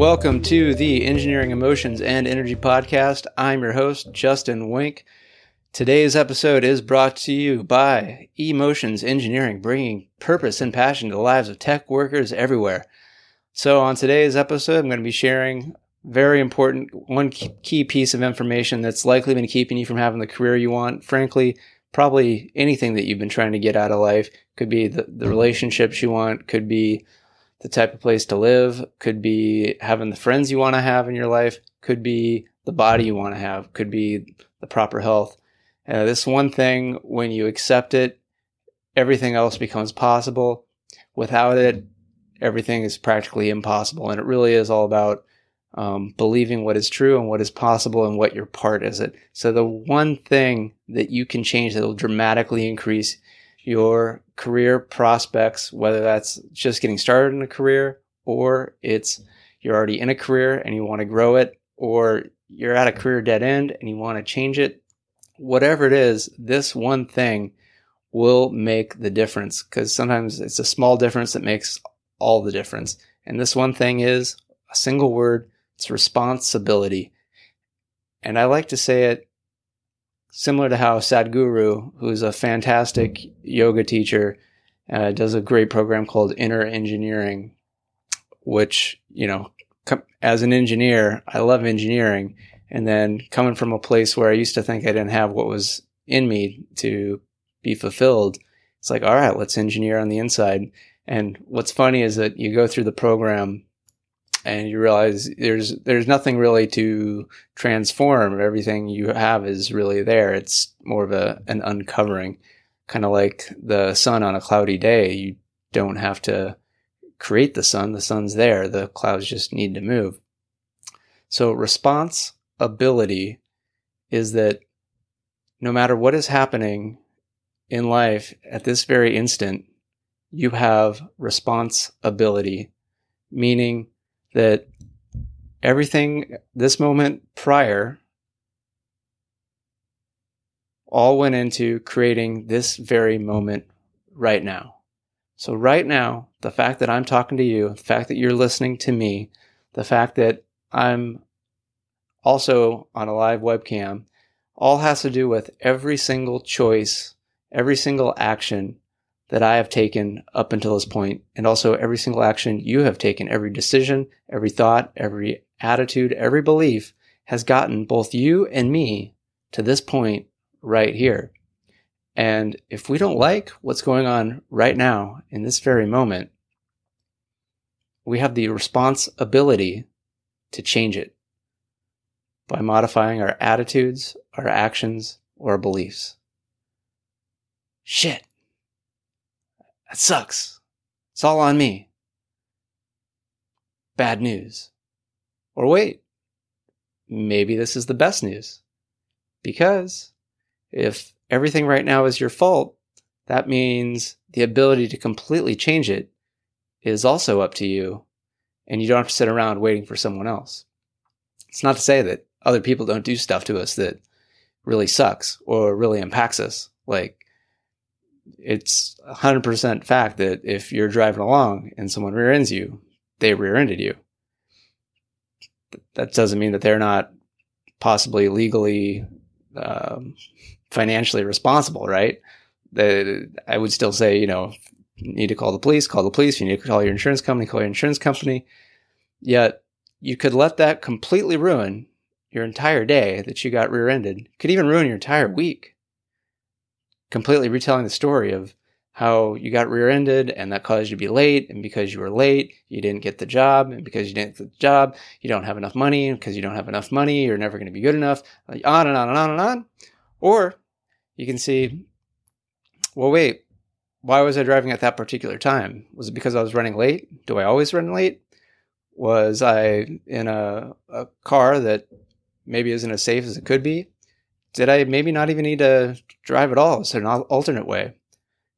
Welcome to the Engineering Emotions and Energy Podcast. I'm your host, Justin Wenck. Today's episode is brought to you by Emotions Engineering, bringing purpose and passion to the lives of tech workers everywhere. So, on today's episode, I'm going to be sharing very important one key piece of information that's likely been keeping you from having the career you want. Frankly, probably anything that you've been trying to get out of life could be the, the relationships you want, could be the type of place to live, could be having the friends you want to have in your life, could be the body you want to have, could be the proper health. Uh, this one thing, when you accept it, everything else becomes possible. Without it, everything is practically impossible. And it really is all about um, believing what is true and what is possible and what your part is it. So the one thing that you can change that will dramatically increase your career prospects, whether that's just getting started in a career or it's you're already in a career and you want to grow it or you're at a career dead end and you want to change it, whatever it is, this one thing will make the difference because sometimes it's a small difference that makes all the difference. And this one thing is a single word, it's responsibility. And I like to say it similar to how Sadhguru, who's a fantastic yoga teacher, uh, does a great program called Inner Engineering, which, you know, com- as an engineer, I love engineering. And then coming from a place where I used to think I didn't have what was in me to be fulfilled, it's like, all right, let's engineer on the inside. And what's funny is that you go through the program and you realize there's there's nothing really to transform. Everything you have is really there. It's more of a an uncovering, kind of like the sun on a cloudy day. You don't have to create the sun. The sun's there. The clouds just need to move. So responsibility is that no matter what is happening in life at this very instant, you have responsibility, meaning that everything this moment prior all went into creating this very moment right now. So, right now, the fact that I'm talking to you, the fact that you're listening to me, the fact that I'm also on a live webcam, all has to do with every single choice, every single action that I have taken up until this point, and also every single action you have taken, every decision, every thought, every attitude, every belief has gotten both you and me to this point right here. And if we don't like what's going on right now in this very moment, we have the responsibility to change it by modifying our attitudes, our actions, or our beliefs. Shit. That sucks. It's all on me. Bad news. Or wait, maybe this is the best news. Because if everything right now is your fault, that means the ability to completely change it is also up to you, and you don't have to sit around waiting for someone else. It's not to say that other people don't do stuff to us that really sucks or really impacts us. Like it's 100% fact that if you're driving along and someone rear ends you, they rear ended you. That doesn't mean that they're not possibly legally, um, financially responsible, right? I would still say, you know, you need to call the police, call the police. You need to call your insurance company, call your insurance company. Yet you could let that completely ruin your entire day that you got rear ended. Could even ruin your entire week completely retelling the story of how you got rear-ended and that caused you to be late and because you were late you didn't get the job and because you didn't get the job you don't have enough money because you don't have enough money you're never going to be good enough on and on and on and on. Or you can see mm-hmm. well wait why was i driving at that particular time? Was it because i was running late? Do i always run late? Was i in a, a car that maybe isn't as safe as it could be did I maybe not even need to drive at all? Is there an alternate way?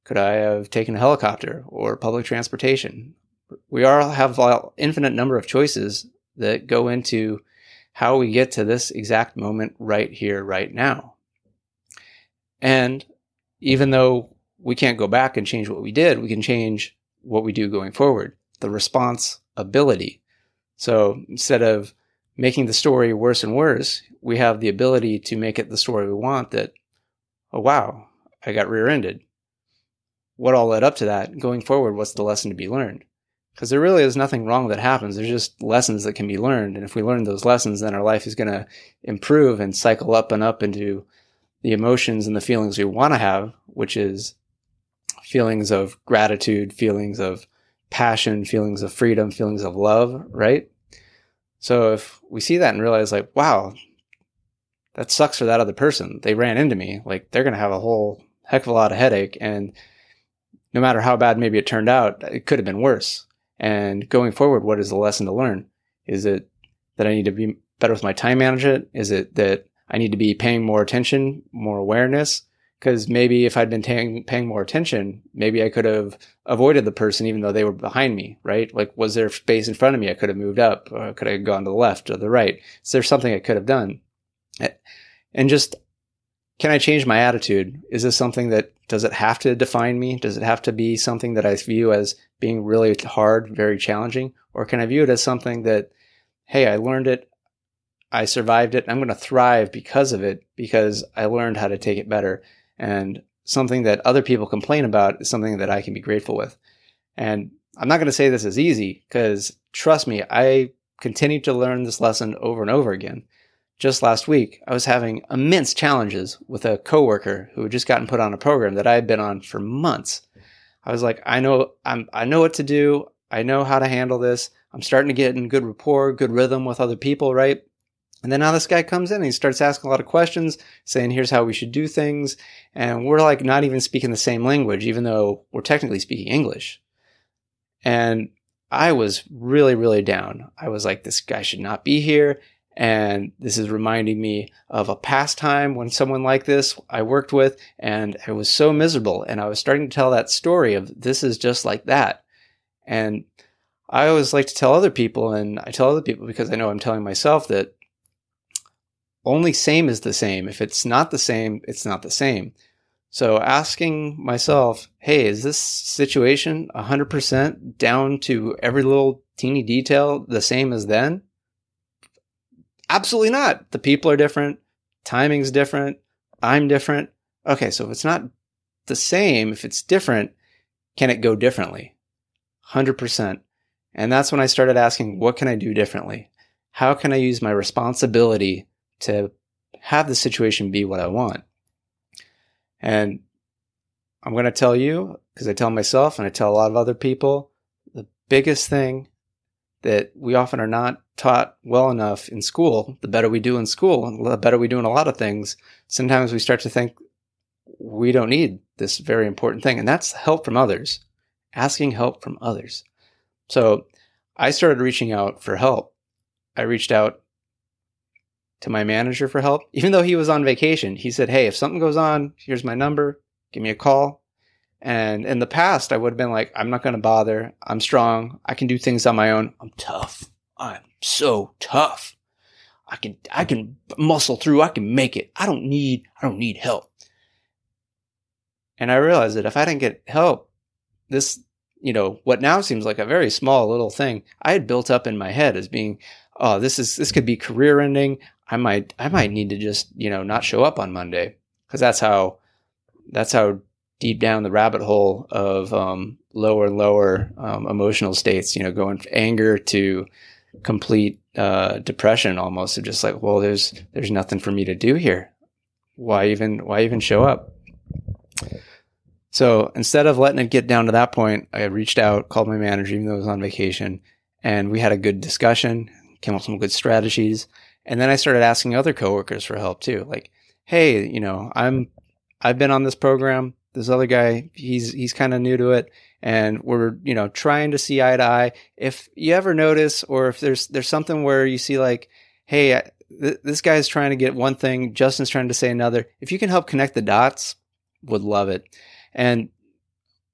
Could I have taken a helicopter or public transportation? We all have an infinite number of choices that go into how we get to this exact moment right here, right now. And even though we can't go back and change what we did, we can change what we do going forward. The responsibility. So instead of making the story worse and worse, we have the ability to make it the story we want that, oh, wow, I got rear ended. What all led up to that? Going forward, what's the lesson to be learned? Because there really is nothing wrong that happens. There's just lessons that can be learned. And if we learn those lessons, then our life is going to improve and cycle up and up into the emotions and the feelings we want to have, which is feelings of gratitude, feelings of passion, feelings of freedom, feelings of love, right? So if we see that and realize, like, wow, that sucks for that other person. They ran into me. Like, they're going to have a whole heck of a lot of headache. And no matter how bad maybe it turned out, it could have been worse. And going forward, what is the lesson to learn? Is it that I need to be better with my time management? Is it that I need to be paying more attention, more awareness? Because maybe if I'd been paying, more attention, maybe I could have avoided the person even though they were behind me, right? Like, was there space in front of me? I could have moved up, or could I have gone to the left or the right? Is there something I could have done? And just, can I change my attitude? Is this something that, does it have to define me? Does it have to be something that I view as being really hard, very challenging? Or can I view it as something that, hey, I learned it, I survived it, I'm going to thrive because of it, because I learned how to take it better and something that other people complain about is something that I can be grateful with. And I'm not going to say this is easy because trust me, I continue to learn this lesson over and over again. Just last week, I was having immense challenges with a coworker who had just gotten put on a program that I had been on for months. I was like, I know, I'm, I know what to do. I know how to handle this. I'm starting to get in good rapport, good rhythm with other people, right? And then now this guy comes in and he starts asking a lot of questions, saying, here's how we should do things. And we're like not even speaking the same language, even though we're technically speaking English. And I was really, really down. I was like, this guy should not be here. And this is reminding me of a past time when someone like this I worked with and I was so miserable. And I was starting to tell that story of this is just like that. And I always like to tell other people, and I tell other people because I know I'm telling myself that only same is the same. If it's not the same, it's not the same. So asking myself, hey, is this situation 100% down to every little teeny detail the same as then? Absolutely not. The people are different. Timing's different. I'm different. Okay, so if it's not the same, if it's different, can it go differently? 100%. And that's when I started asking, what can I do differently? How can I use my responsibility to have the situation be what I want. And I'm going to tell you, because I tell myself and I tell a lot of other people, the biggest thing that we often are not taught well enough in school, the better we do in school, the better we do in a lot of things, sometimes we start to think we don't need this very important thing. And that's help from others, asking help from others. So I started reaching out for help. I reached out to my manager for help. Even though he was on vacation, he said, Hey, if something goes on, here's my number, give me a call. And in the past, I would have been like, I'm not going to bother. I'm strong. I can do things on my own. I'm tough. I'm so tough. I can, I can muscle through. I can make it. I don't need, I don't need help. And I realized that if I didn't get help, this, you know, what now seems like a very small little thing I had built up in my head as being, oh, this is, this could be career ending. I might I might need to just you know not show up on Monday because that's how that's how deep down the rabbit hole of um, lower and lower um, emotional states. You know, going from anger to complete uh, depression, almost of just like, well, there's there's nothing for me to do here. Why even why even show up? So instead of letting it get down to that point, I reached out, called my manager, even though I was on vacation, and we had a good discussion, came up with some good strategies. And then I started asking other coworkers for help too. Like, hey, you know, I'm I've been on this program. This other guy, he's he's kind of new to it, and we're you know trying to see eye to eye. If you ever notice, or if there's there's something where you see like, hey, th- this guy's trying to get one thing, Justin's trying to say another. If you can help connect the dots, would love it. And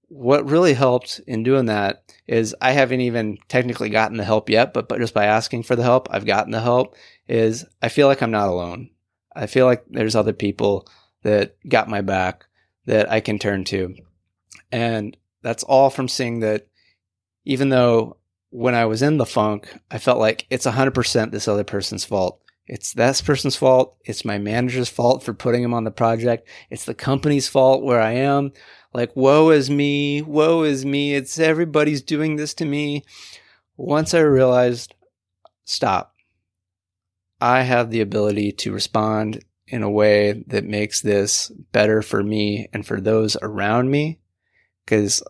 what really helped in doing that is I haven't even technically gotten the help yet, but, but just by asking for the help, I've gotten the help is I feel like I'm not alone. I feel like there's other people that got my back that I can turn to. And that's all from seeing that even though when I was in the funk, I felt like it's 100% this other person's fault. It's that person's fault. It's my manager's fault for putting him on the project. It's the company's fault where I am. Like, woe is me. Woe is me. It's everybody's doing this to me. Once I realized, stop. I have the ability to respond in a way that makes this better for me and for those around me. Cause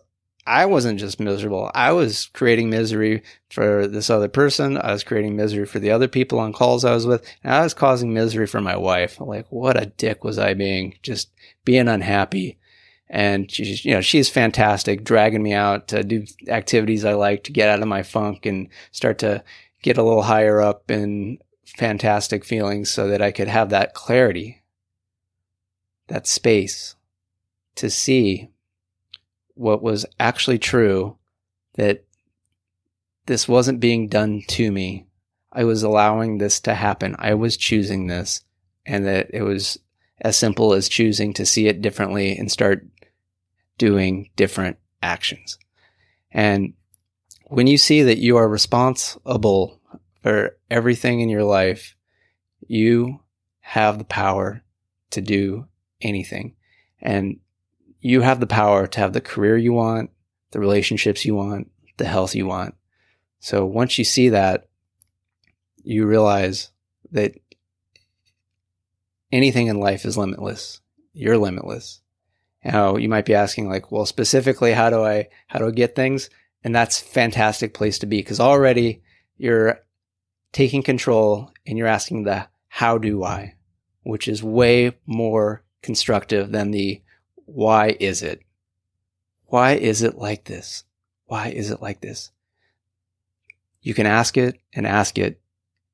I wasn't just miserable. I was creating misery for this other person. I was creating misery for the other people on calls I was with. And I was causing misery for my wife. Like, what a dick was I being? Just being unhappy. And she's, you know, she's fantastic, dragging me out to do activities I like to get out of my funk and start to get a little higher up in fantastic feelings so that I could have that clarity, that space to see what was actually true that this wasn't being done to me. I was allowing this to happen. I was choosing this and that it was as simple as choosing to see it differently and start doing different actions. And when you see that you are responsible for everything in your life, you have the power to do anything. And you have the power to have the career you want, the relationships you want, the health you want. So once you see that, you realize that anything in life is limitless. You're limitless. Now you might be asking like, well, specifically, how do I, how do I get things? And that's fantastic place to be because already you're taking control and you're asking the how do I, which is way more constructive than the why is it? Why is it like this? Why is it like this? You can ask it and ask it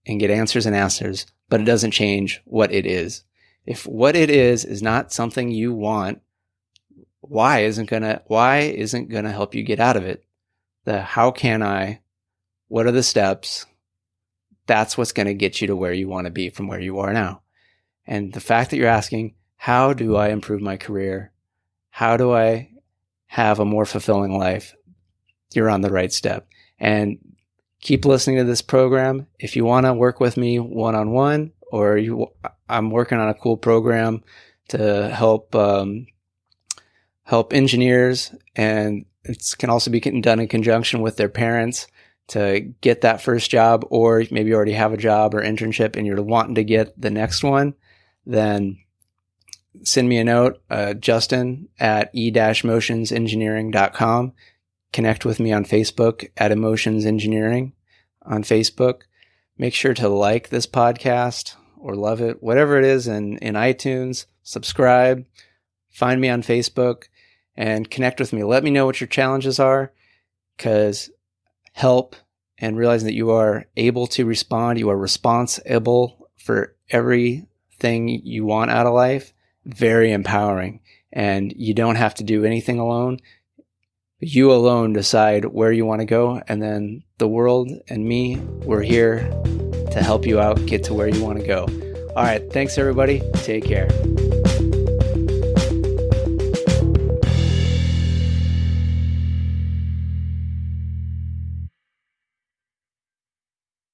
and get answers and answers, but it doesn't change what it is. If what it is is not something you want, why isn't gonna, why isn't gonna help you get out of it? The how can I? What are the steps? That's what's going to get you to where you want to be from where you are now. And the fact that you're asking, how do I improve my career? how do I have a more fulfilling life? You're on the right step. And keep listening to this program. If you want to work with me one on one, or you, I'm working on a cool program to help um, help engineers, and it can also be done in conjunction with their parents to get that first job, or maybe you already have a job or internship and you're wanting to get the next one. Then send me a note, uh, Justin at e-motionsengineering.com. Connect with me on Facebook at Emotions Engineering on Facebook. Make sure to like this podcast or love it, whatever it is in, in iTunes. Subscribe, find me on Facebook and connect with me. Let me know what your challenges are because help and realizing that you are able to respond, you are responsible for everything you want out of life very empowering and you don't have to do anything alone. You alone decide where you want to go. And then the world and me, we're here to help you out, get to where you want to go. All right. Thanks, everybody. Take care.